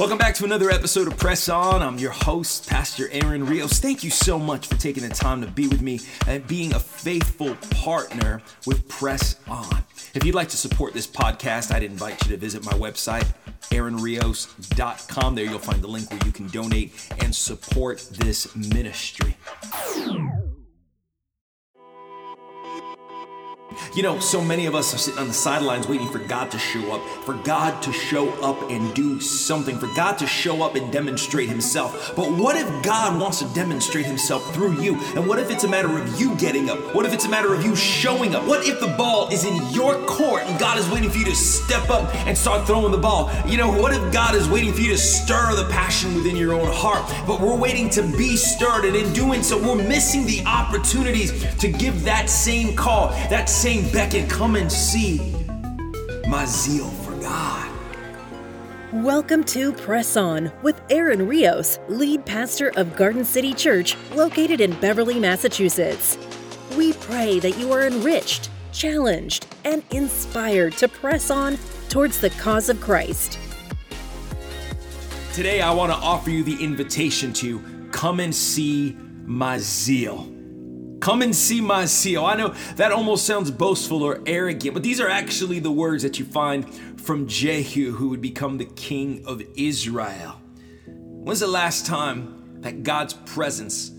Welcome back to another episode of Press On. I'm your host, Pastor Aaron Rios. Thank you so much for taking the time to be with me and being a faithful partner with Press On. If you'd like to support this podcast, I'd invite you to visit my website, aaronrios.com. There you'll find the link where you can donate and support this ministry. You know, so many of us are sitting on the sidelines waiting for God to show up, for God to show up and do something, for God to show up and demonstrate Himself. But what if God wants to demonstrate Himself through you? And what if it's a matter of you getting up? What if it's a matter of you showing up? What if the ball is in your court and God is waiting for you to step up and start throwing the ball? You know, what if God is waiting for you to stir the passion within your own heart? But we're waiting to be stirred, and in doing so, we're missing the opportunities to give that same call, that same beckon, come and see my zeal for God. Welcome to Press On with Aaron Rios, lead pastor of Garden City Church, located in Beverly, Massachusetts. We pray that you are enriched, challenged, and inspired to press on towards the cause of Christ. Today, I want to offer you the invitation to come and see my zeal. Come and see my seal. I know that almost sounds boastful or arrogant, but these are actually the words that you find from Jehu, who would become the king of Israel. When's the last time that God's presence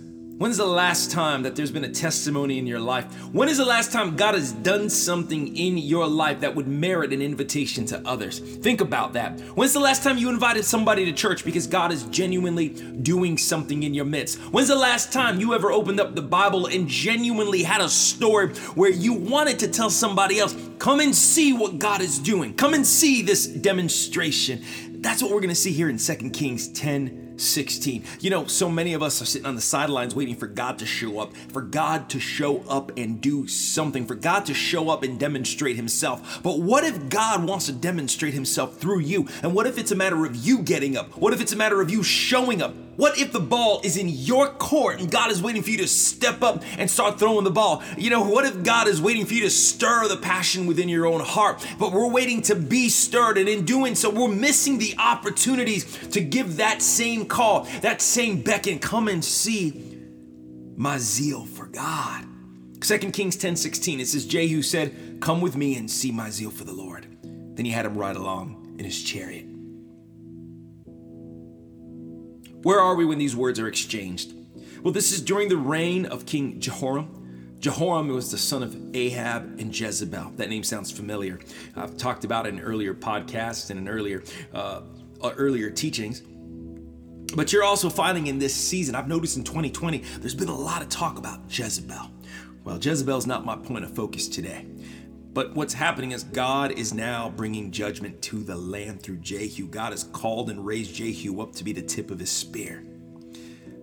When's the last time that there's been a testimony in your life? When is the last time God has done something in your life that would merit an invitation to others? Think about that. When's the last time you invited somebody to church because God is genuinely doing something in your midst? When's the last time you ever opened up the Bible and genuinely had a story where you wanted to tell somebody else, come and see what God is doing? Come and see this demonstration. That's what we're going to see here in 2 Kings 10 16. You know, so many of us are sitting on the sidelines waiting for God to show up, for God to show up and do something, for God to show up and demonstrate Himself. But what if God wants to demonstrate Himself through you? And what if it's a matter of you getting up? What if it's a matter of you showing up? What if the ball is in your court and God is waiting for you to step up and start throwing the ball? You know, what if God is waiting for you to stir the passion within your own heart? But we're waiting to be stirred, and in doing so, we're missing the opportunities to give that same call, that same beckon, come and see my zeal for God. 2 Kings 10 16, it says, Jehu said, Come with me and see my zeal for the Lord. Then he had him ride along in his chariot. Where are we when these words are exchanged? Well, this is during the reign of King Jehoram. Jehoram was the son of Ahab and Jezebel. That name sounds familiar. I've talked about it in earlier podcasts and in earlier uh, uh earlier teachings. But you're also finding in this season, I've noticed in 2020, there's been a lot of talk about Jezebel. Well, Jezebel's not my point of focus today. But what's happening is God is now bringing judgment to the land through Jehu. God has called and raised Jehu up to be the tip of his spear.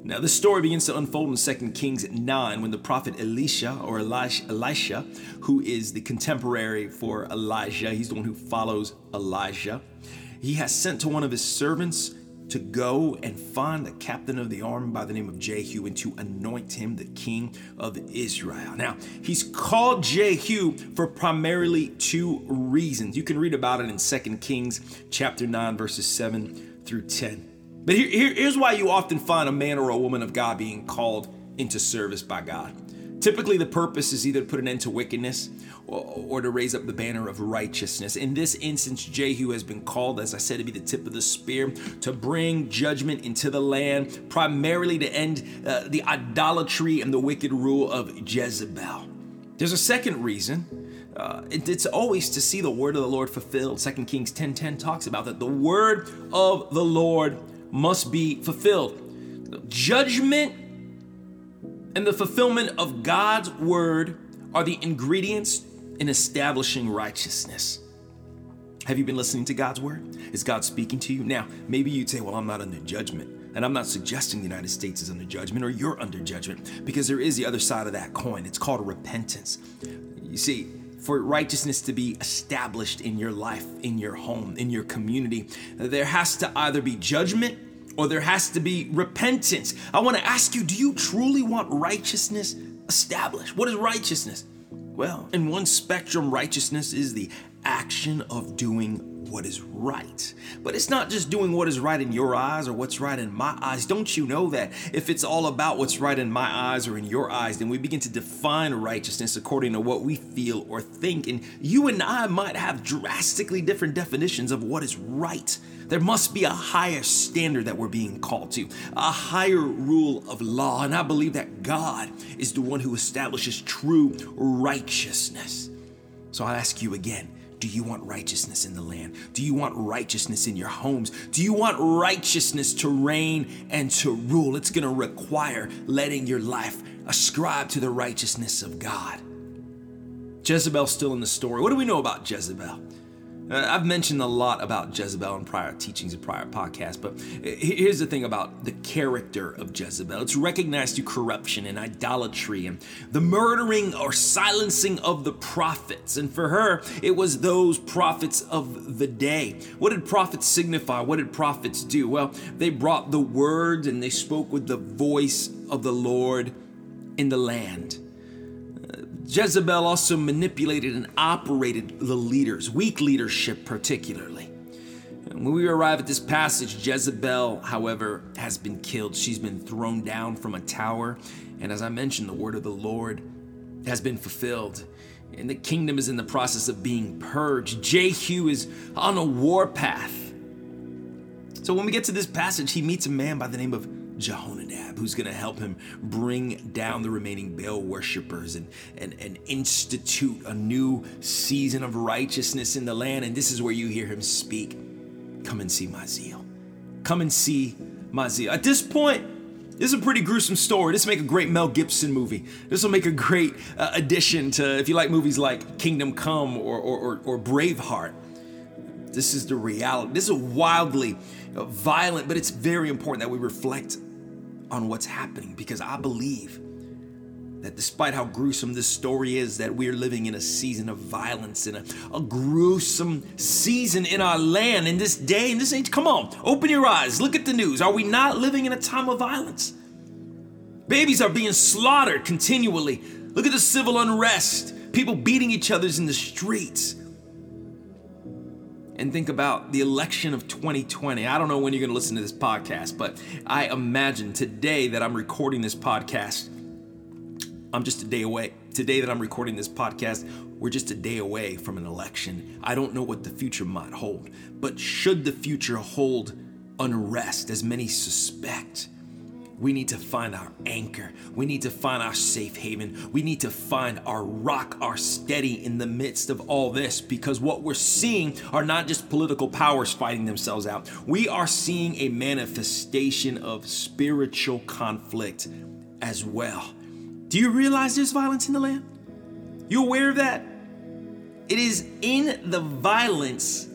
Now, the story begins to unfold in 2 Kings 9 when the prophet Elisha, or Elisha, who is the contemporary for Elijah, he's the one who follows Elijah, he has sent to one of his servants to go and find the captain of the army by the name of Jehu and to anoint him the king of Israel. Now, he's called Jehu for primarily two reasons. You can read about it in 2 Kings chapter 9 verses 7 through 10. But here, here, here's why you often find a man or a woman of God being called into service by God. Typically, the purpose is either to put an end to wickedness or, or, to raise up the banner of righteousness. In this instance, Jehu has been called, as I said, to be the tip of the spear, to bring judgment into the land, primarily to end uh, the idolatry and the wicked rule of Jezebel. There's a second reason. Uh, it, it's always to see the word of the Lord fulfilled. 2 Kings 10:10 10 talks about that. The word of the Lord must be fulfilled. Judgment and the fulfillment of God's word are the ingredients in establishing righteousness. Have you been listening to God's word? Is God speaking to you? Now, maybe you'd say, Well, I'm not under judgment. And I'm not suggesting the United States is under judgment or you're under judgment because there is the other side of that coin. It's called repentance. You see, for righteousness to be established in your life, in your home, in your community, there has to either be judgment or there has to be repentance. I want to ask you do you truly want righteousness established? What is righteousness? Well, in one spectrum, righteousness is the action of doing what is right. But it's not just doing what is right in your eyes or what's right in my eyes. Don't you know that if it's all about what's right in my eyes or in your eyes, then we begin to define righteousness according to what we feel or think. And you and I might have drastically different definitions of what is right. There must be a higher standard that we're being called to, a higher rule of law. And I believe that God is the one who establishes true righteousness. So I ask you again do you want righteousness in the land? Do you want righteousness in your homes? Do you want righteousness to reign and to rule? It's going to require letting your life ascribe to the righteousness of God. Jezebel's still in the story. What do we know about Jezebel? Uh, I've mentioned a lot about Jezebel in prior teachings and prior podcasts, but here's the thing about the character of Jezebel it's recognized through corruption and idolatry and the murdering or silencing of the prophets. And for her, it was those prophets of the day. What did prophets signify? What did prophets do? Well, they brought the words and they spoke with the voice of the Lord in the land. Jezebel also manipulated and operated the leaders, weak leadership particularly. When we arrive at this passage, Jezebel, however, has been killed. She's been thrown down from a tower. And as I mentioned, the word of the Lord has been fulfilled. And the kingdom is in the process of being purged. Jehu is on a war path. So when we get to this passage, he meets a man by the name of Jehonadab, who's going to help him bring down the remaining Baal worshippers and, and, and institute a new season of righteousness in the land. And this is where you hear him speak Come and see my zeal. Come and see my zeal. At this point, this is a pretty gruesome story. This will make a great Mel Gibson movie. This will make a great uh, addition to, if you like movies like Kingdom Come or, or, or, or Braveheart. This is the reality. This is wildly violent, but it's very important that we reflect on what's happening because I believe that despite how gruesome this story is, that we're living in a season of violence, in a, a, gruesome season in our land, in this day, in this age. Come on, open your eyes, look at the news. Are we not living in a time of violence? Babies are being slaughtered continually. Look at the civil unrest, people beating each other's in the streets and think about the election of 2020. I don't know when you're going to listen to this podcast, but I imagine today that I'm recording this podcast, I'm just a day away. Today that I'm recording this podcast, we're just a day away from an election. I don't know what the future might hold, but should the future hold unrest, as many suspect, we need to find our anchor. We need to find our safe haven. We need to find our rock, our steady in the midst of all this because what we're seeing are not just political powers fighting themselves out. We are seeing a manifestation of spiritual conflict as well. Do you realize there's violence in the land? You aware of that? It is in the violence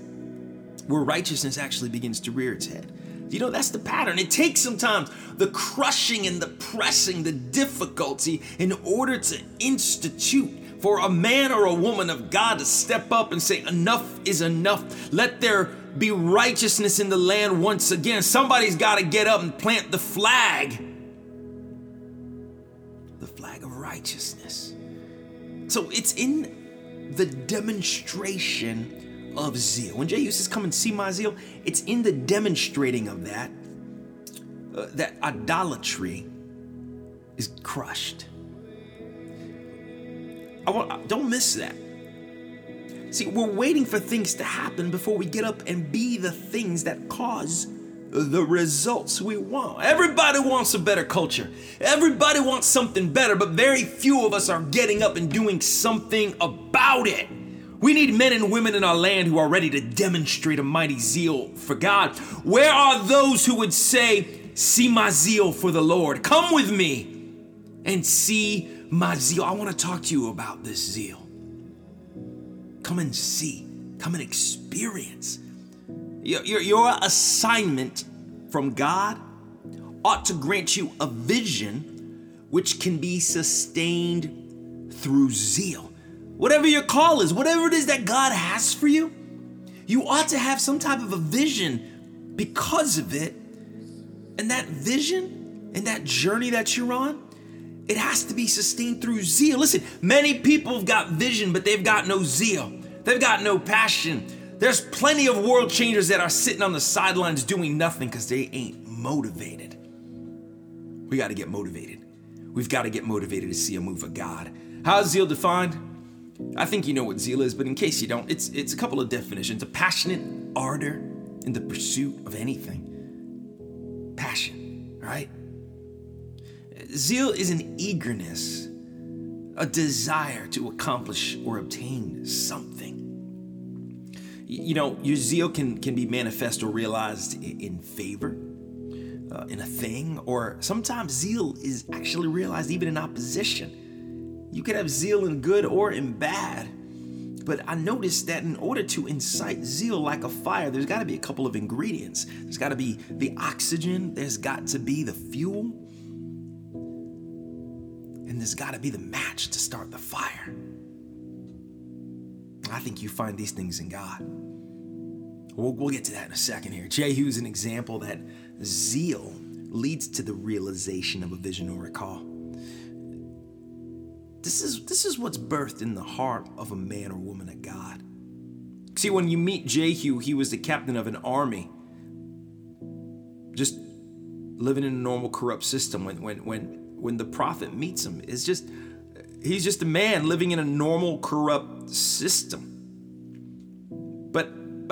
where righteousness actually begins to rear its head. You know, that's the pattern. It takes sometimes the crushing and the pressing, the difficulty in order to institute for a man or a woman of God to step up and say, Enough is enough. Let there be righteousness in the land once again. Somebody's got to get up and plant the flag the flag of righteousness. So it's in the demonstration of zeal. When Jehu says, Come and see my zeal, it's in the demonstrating of that uh, that idolatry is crushed. I want, don't miss that. See, we're waiting for things to happen before we get up and be the things that cause the results we want. Everybody wants a better culture. Everybody wants something better, but very few of us are getting up and doing something about it. We need men and women in our land who are ready to demonstrate a mighty zeal for God. Where are those who would say, See my zeal for the Lord? Come with me and see my zeal. I want to talk to you about this zeal. Come and see, come and experience. Your, your, your assignment from God ought to grant you a vision which can be sustained through zeal whatever your call is, whatever it is that God has for you, you ought to have some type of a vision because of it. And that vision and that journey that you're on, it has to be sustained through zeal. Listen, many people have got vision, but they've got no zeal. They've got no passion. There's plenty of world changers that are sitting on the sidelines doing nothing because they ain't motivated. We got to get motivated. We've got to get motivated to see a move of God. How's zeal defined? I think you know what zeal is, but in case you don't, it's it's a couple of definitions. A passionate ardor in the pursuit of anything. Passion, right? Zeal is an eagerness, a desire to accomplish or obtain something. You know, your zeal can, can be manifest or realized in favor, uh, in a thing, or sometimes zeal is actually realized even in opposition. You could have zeal in good or in bad. But I noticed that in order to incite zeal like a fire, there's got to be a couple of ingredients. There's got to be the oxygen, there's got to be the fuel, and there's got to be the match to start the fire. I think you find these things in God. We'll, we'll get to that in a second here. Jehu's an example that zeal leads to the realization of a vision or a call. This is this is what's birthed in the heart of a man or woman of God. See, when you meet Jehu, he was the captain of an army, just living in a normal corrupt system. When when when when the prophet meets him, it's just he's just a man living in a normal corrupt system.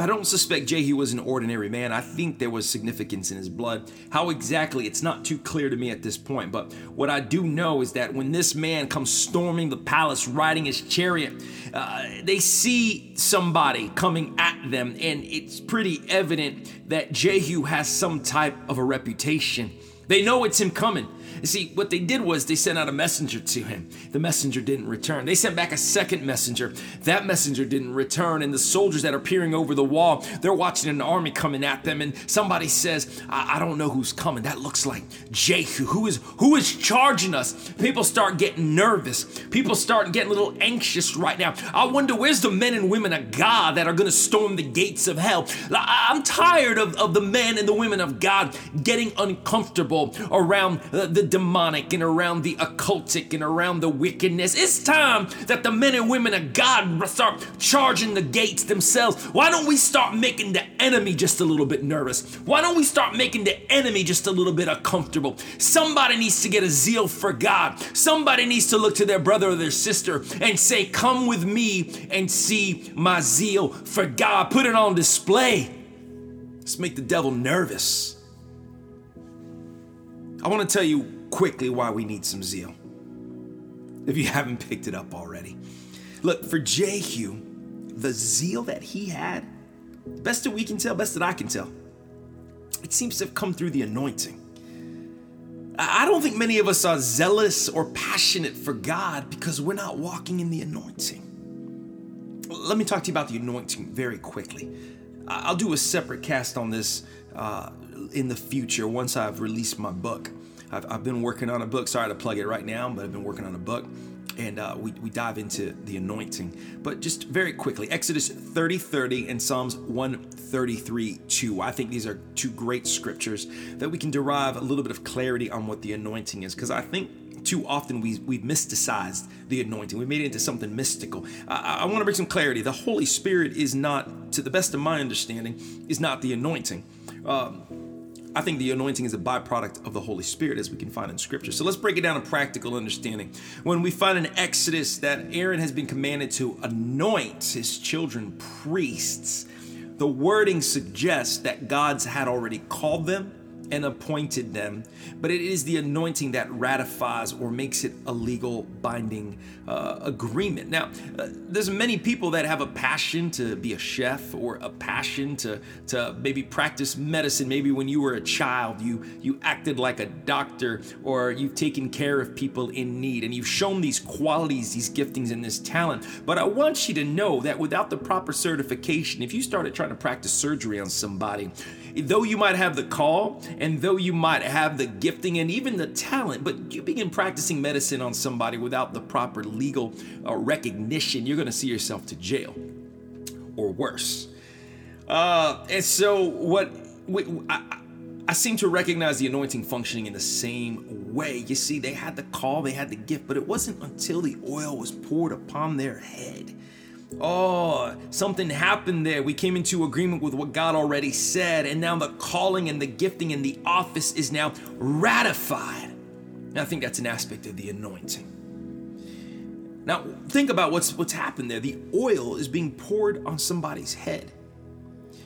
But I don't suspect Jehu was an ordinary man. I think there was significance in his blood. How exactly, it's not too clear to me at this point. But what I do know is that when this man comes storming the palace riding his chariot, uh, they see somebody coming at them, and it's pretty evident that Jehu has some type of a reputation. They know it's him coming. See, what they did was they sent out a messenger to him. The messenger didn't return. They sent back a second messenger. That messenger didn't return. And the soldiers that are peering over the wall, they're watching an army coming at them. And somebody says, I, I don't know who's coming. That looks like Jehu. Who is who is charging us? People start getting nervous. People start getting a little anxious right now. I wonder where's the men and women of God that are gonna storm the gates of hell. I'm tired of, of the men and the women of God getting uncomfortable around the demonic and around the occultic and around the wickedness. It's time that the men and women of God start charging the gates themselves. Why don't we start making the enemy just a little bit nervous? Why don't we start making the enemy just a little bit uncomfortable? Somebody needs to get a zeal for God. Somebody needs to look to their brother or their sister and say, Come with me and see my zeal for God. Put it on display. Let's make the devil nervous. I want to tell you quickly why we need some zeal. If you haven't picked it up already. Look, for Jehu, the zeal that he had, best that we can tell, best that I can tell, it seems to have come through the anointing. I don't think many of us are zealous or passionate for God because we're not walking in the anointing. Let me talk to you about the anointing very quickly. I'll do a separate cast on this uh, in the future once I've released my book. I've, I've been working on a book. Sorry to plug it right now, but I've been working on a book and uh, we, we dive into the anointing. But just very quickly, Exodus 30 30 and Psalms 133 2. I think these are two great scriptures that we can derive a little bit of clarity on what the anointing is, because I think too often we, we've mysticized the anointing. We made it into something mystical. I, I want to bring some clarity. The Holy Spirit is not, to the best of my understanding, is not the anointing. Um, I think the anointing is a byproduct of the Holy Spirit, as we can find in Scripture. So let's break it down in practical understanding. When we find in Exodus that Aaron has been commanded to anoint his children priests, the wording suggests that God's had already called them and appointed them, but it is the anointing that ratifies or makes it a legal binding uh, agreement. Now, uh, there's many people that have a passion to be a chef or a passion to to maybe practice medicine. Maybe when you were a child, you you acted like a doctor or you've taken care of people in need and you've shown these qualities, these giftings and this talent. But I want you to know that without the proper certification, if you started trying to practice surgery on somebody, though you might have the call and though you might have the gifting and even the talent, but you begin practicing medicine on somebody without the proper legal uh, recognition, you're going to see yourself to jail or worse. Uh, and so, what we, I, I seem to recognize the anointing functioning in the same way. You see, they had the call, they had the gift, but it wasn't until the oil was poured upon their head Oh, something happened there. We came into agreement with what God already said, and now the calling and the gifting and the office is now ratified. And I think that's an aspect of the anointing. Now, think about what's what's happened there. The oil is being poured on somebody's head.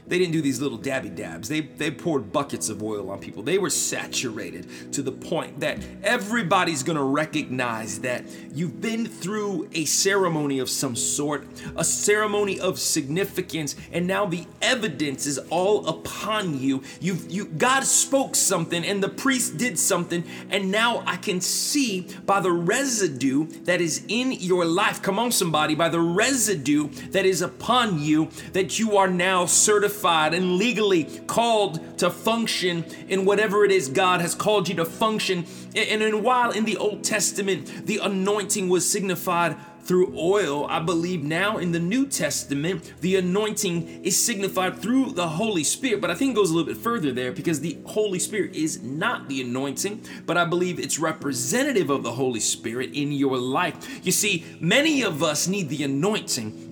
They didn't do these little dabby dabs. They, they poured buckets of oil on people. They were saturated to the point that everybody's gonna recognize that you've been through a ceremony of some sort, a ceremony of significance, and now the evidence is all upon you. You've you God spoke something and the priest did something, and now I can see by the residue that is in your life. Come on, somebody, by the residue that is upon you, that you are now certified certified and legally called to function in whatever it is God has called you to function. And, and while in the Old Testament the anointing was signified through oil, I believe now in the New Testament, the anointing is signified through the Holy Spirit. But I think it goes a little bit further there because the Holy Spirit is not the anointing, but I believe it's representative of the Holy Spirit in your life. You see, many of us need the anointing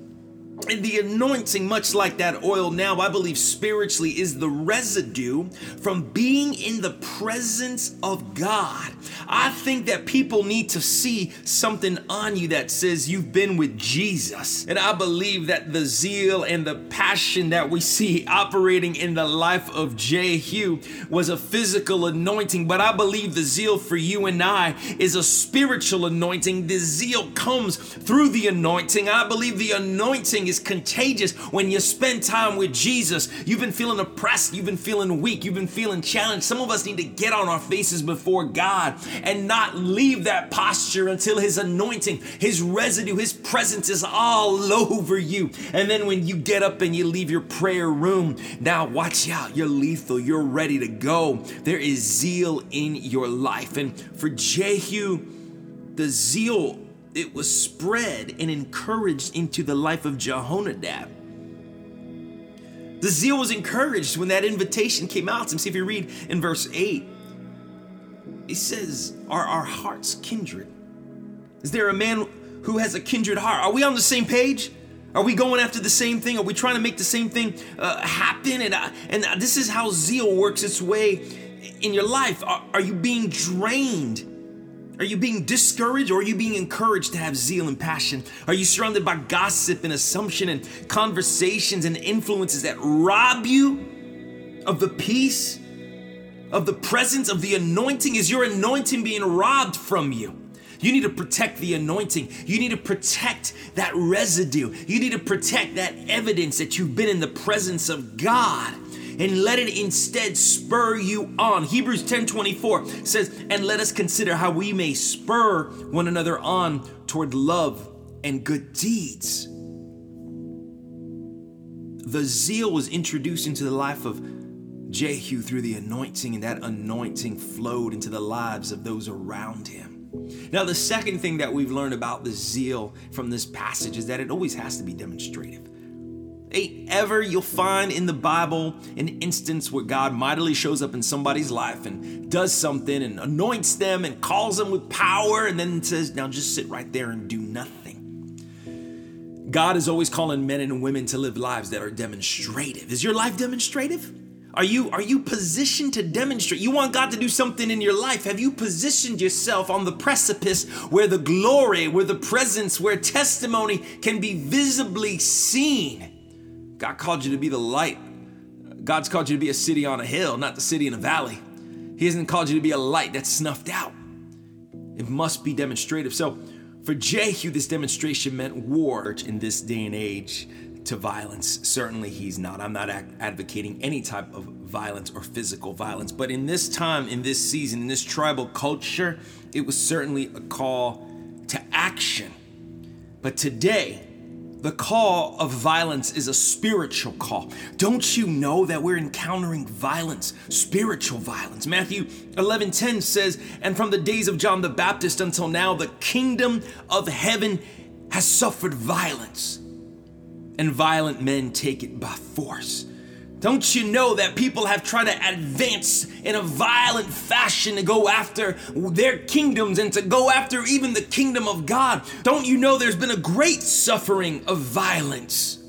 and the anointing, much like that oil now, I believe spiritually is the residue from being in the presence of God. I think that people need to see something on you that says you've been with Jesus. And I believe that the zeal and the passion that we see operating in the life of Jehu was a physical anointing, but I believe the zeal for you and I is a spiritual anointing. The zeal comes through the anointing. I believe the anointing is is contagious when you spend time with Jesus. You've been feeling oppressed, you've been feeling weak, you've been feeling challenged. Some of us need to get on our faces before God and not leave that posture until His anointing, His residue, His presence is all over you. And then when you get up and you leave your prayer room, now watch out, you're lethal, you're ready to go. There is zeal in your life. And for Jehu, the zeal it was spread and encouraged into the life of Jehonadab. The zeal was encouraged when that invitation came out. And see if you read in verse 8, it says, Are our hearts kindred? Is there a man who has a kindred heart? Are we on the same page? Are we going after the same thing? Are we trying to make the same thing uh, happen? And, uh, and this is how zeal works its way in your life. Are, are you being drained? Are you being discouraged or are you being encouraged to have zeal and passion? Are you surrounded by gossip and assumption and conversations and influences that rob you of the peace, of the presence, of the anointing? Is your anointing being robbed from you? You need to protect the anointing. You need to protect that residue. You need to protect that evidence that you've been in the presence of God and let it instead spur you on. Hebrews 10:24 says, "And let us consider how we may spur one another on toward love and good deeds." The zeal was introduced into the life of Jehu through the anointing, and that anointing flowed into the lives of those around him. Now, the second thing that we've learned about the zeal from this passage is that it always has to be demonstrative ain't ever you'll find in the Bible an instance where God mightily shows up in somebody's life and does something and anoints them and calls them with power and then says, Now just sit right there and do nothing. God is always calling men and women to live lives that are demonstrative. Is your life demonstrative? Are you are you positioned to demonstrate? You want God to do something in your life. Have you positioned yourself on the precipice where the glory, where the presence, where testimony can be visibly seen? God called you to be the light. God's called you to be a city on a hill, not the city in a valley. He hasn't called you to be a light that's snuffed out. It must be demonstrative. So, for Jehu, this demonstration meant war in this day and age to violence. Certainly, he's not. I'm not advocating any type of violence or physical violence. But in this time, in this season, in this tribal culture, it was certainly a call to action. But today, the call of violence is a spiritual call. Don't you know that we're encountering violence, spiritual violence? Matthew 11:10 says, "And from the days of John the Baptist until now, the kingdom of heaven has suffered violence, and violent men take it by force." Don't you know that people have tried to advance in a violent fashion to go after their kingdoms and to go after even the kingdom of God? Don't you know there's been a great suffering of violence?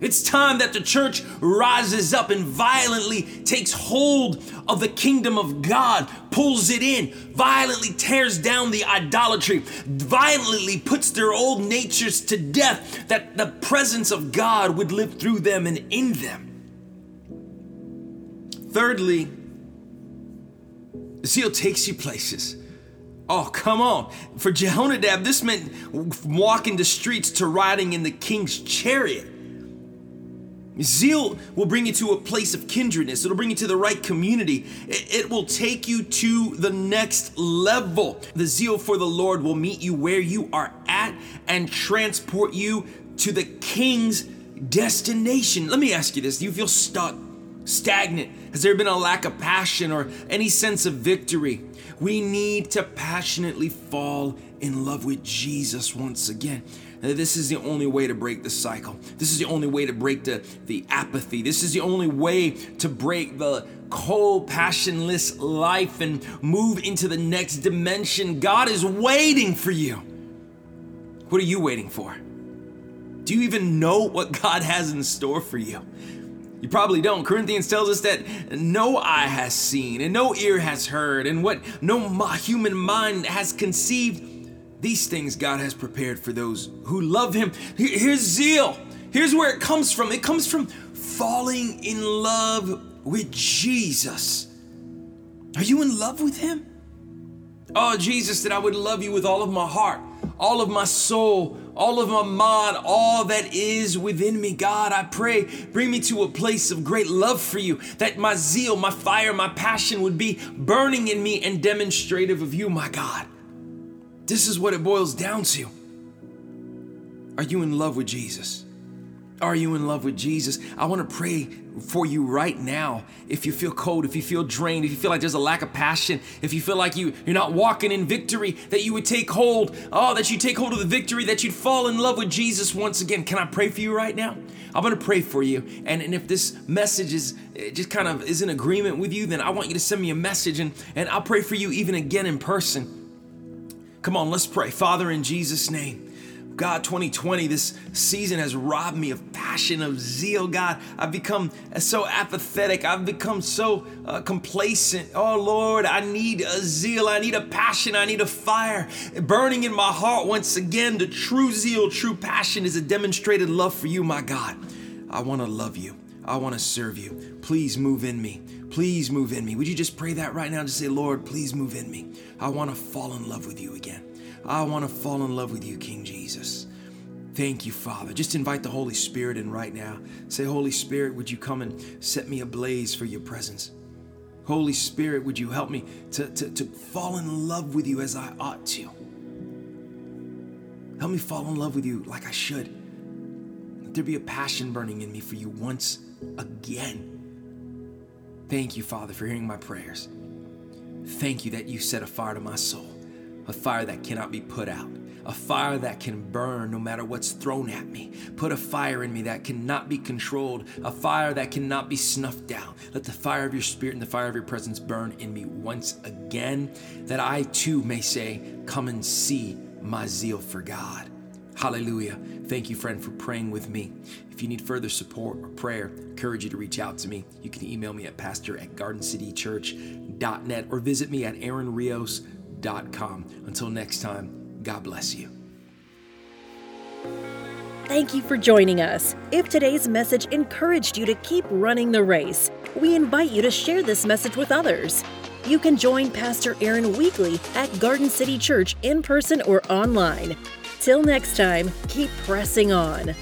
It's time that the church rises up and violently takes hold of the kingdom of God, pulls it in, violently tears down the idolatry, violently puts their old natures to death, that the presence of God would live through them and in them. Thirdly, zeal takes you places. Oh, come on. For Jehonadab, this meant walking the streets to riding in the king's chariot. Zeal will bring you to a place of kindredness. It'll bring you to the right community. It, will take you to the next level. The zeal for the Lord will meet you where you are at and transport you to the king's destination. Let me ask you this Do you feel stuck, stagnant? Has there been a lack of passion or any sense of victory? We need to passionately fall in love with Jesus once again. This is the only way to break the cycle. This is the only way to break the, the apathy. This is the only way to break the cold, passionless life and move into the next dimension. God is waiting for you. What are you waiting for? Do you even know what God has in store for you? You probably don't. Corinthians tells us that no eye has seen and no ear has heard, and what no human mind has conceived these things God has prepared for those who love Him. Here's zeal. Here's where it comes from it comes from falling in love with Jesus. Are you in love with Him? Oh, Jesus, that I would love you with all of my heart, all of my soul, all of my mind, all that is within me. God, I pray, bring me to a place of great love for you, that my zeal, my fire, my passion would be burning in me and demonstrative of you, my God. This is what it boils down to. Are you in love with Jesus? Are you in love with Jesus? I want to pray for you right now. If you feel cold, if you feel drained, if you feel like there's a lack of passion, if you feel like you, you're not walking in victory, that you would take hold, oh, that you take hold of the victory, that you'd fall in love with Jesus once again. Can I pray for you right now? I'm going to pray for you. And, and if this message is just kind of is in agreement with you, then I want you to send me a message and, and I'll pray for you even again in person. Come on, let's pray. Father, in Jesus' name. God, 2020, this season has robbed me of passion, of zeal. God, I've become so apathetic. I've become so uh, complacent. Oh, Lord, I need a zeal. I need a passion. I need a fire burning in my heart once again. The true zeal, true passion is a demonstrated love for you, my God. I want to love you. I want to serve you. Please move in me. Please move in me. Would you just pray that right now? Just say, Lord, please move in me. I want to fall in love with you again. I want to fall in love with you, King Jesus. Thank you, Father. Just invite the Holy Spirit in right now. Say, Holy Spirit, would you come and set me ablaze for your presence? Holy Spirit, would you help me to, to, to fall in love with you as I ought to? Help me fall in love with you like I should. Let there be a passion burning in me for you once again. Thank you, Father, for hearing my prayers. Thank you that you set a fire to my soul, a fire that cannot be put out, a fire that can burn no matter what's thrown at me. Put a fire in me that cannot be controlled, a fire that cannot be snuffed down. Let the fire of your spirit and the fire of your presence burn in me once again, that I too may say, Come and see my zeal for God. Hallelujah. Thank you, friend, for praying with me. If you need further support or prayer, I encourage you to reach out to me. You can email me at pastor at gardencitychurch.net or visit me at aaronrios.com. Until next time, God bless you. Thank you for joining us. If today's message encouraged you to keep running the race, we invite you to share this message with others. You can join Pastor Aaron weekly at Garden City Church in person or online. Till next time, keep pressing on.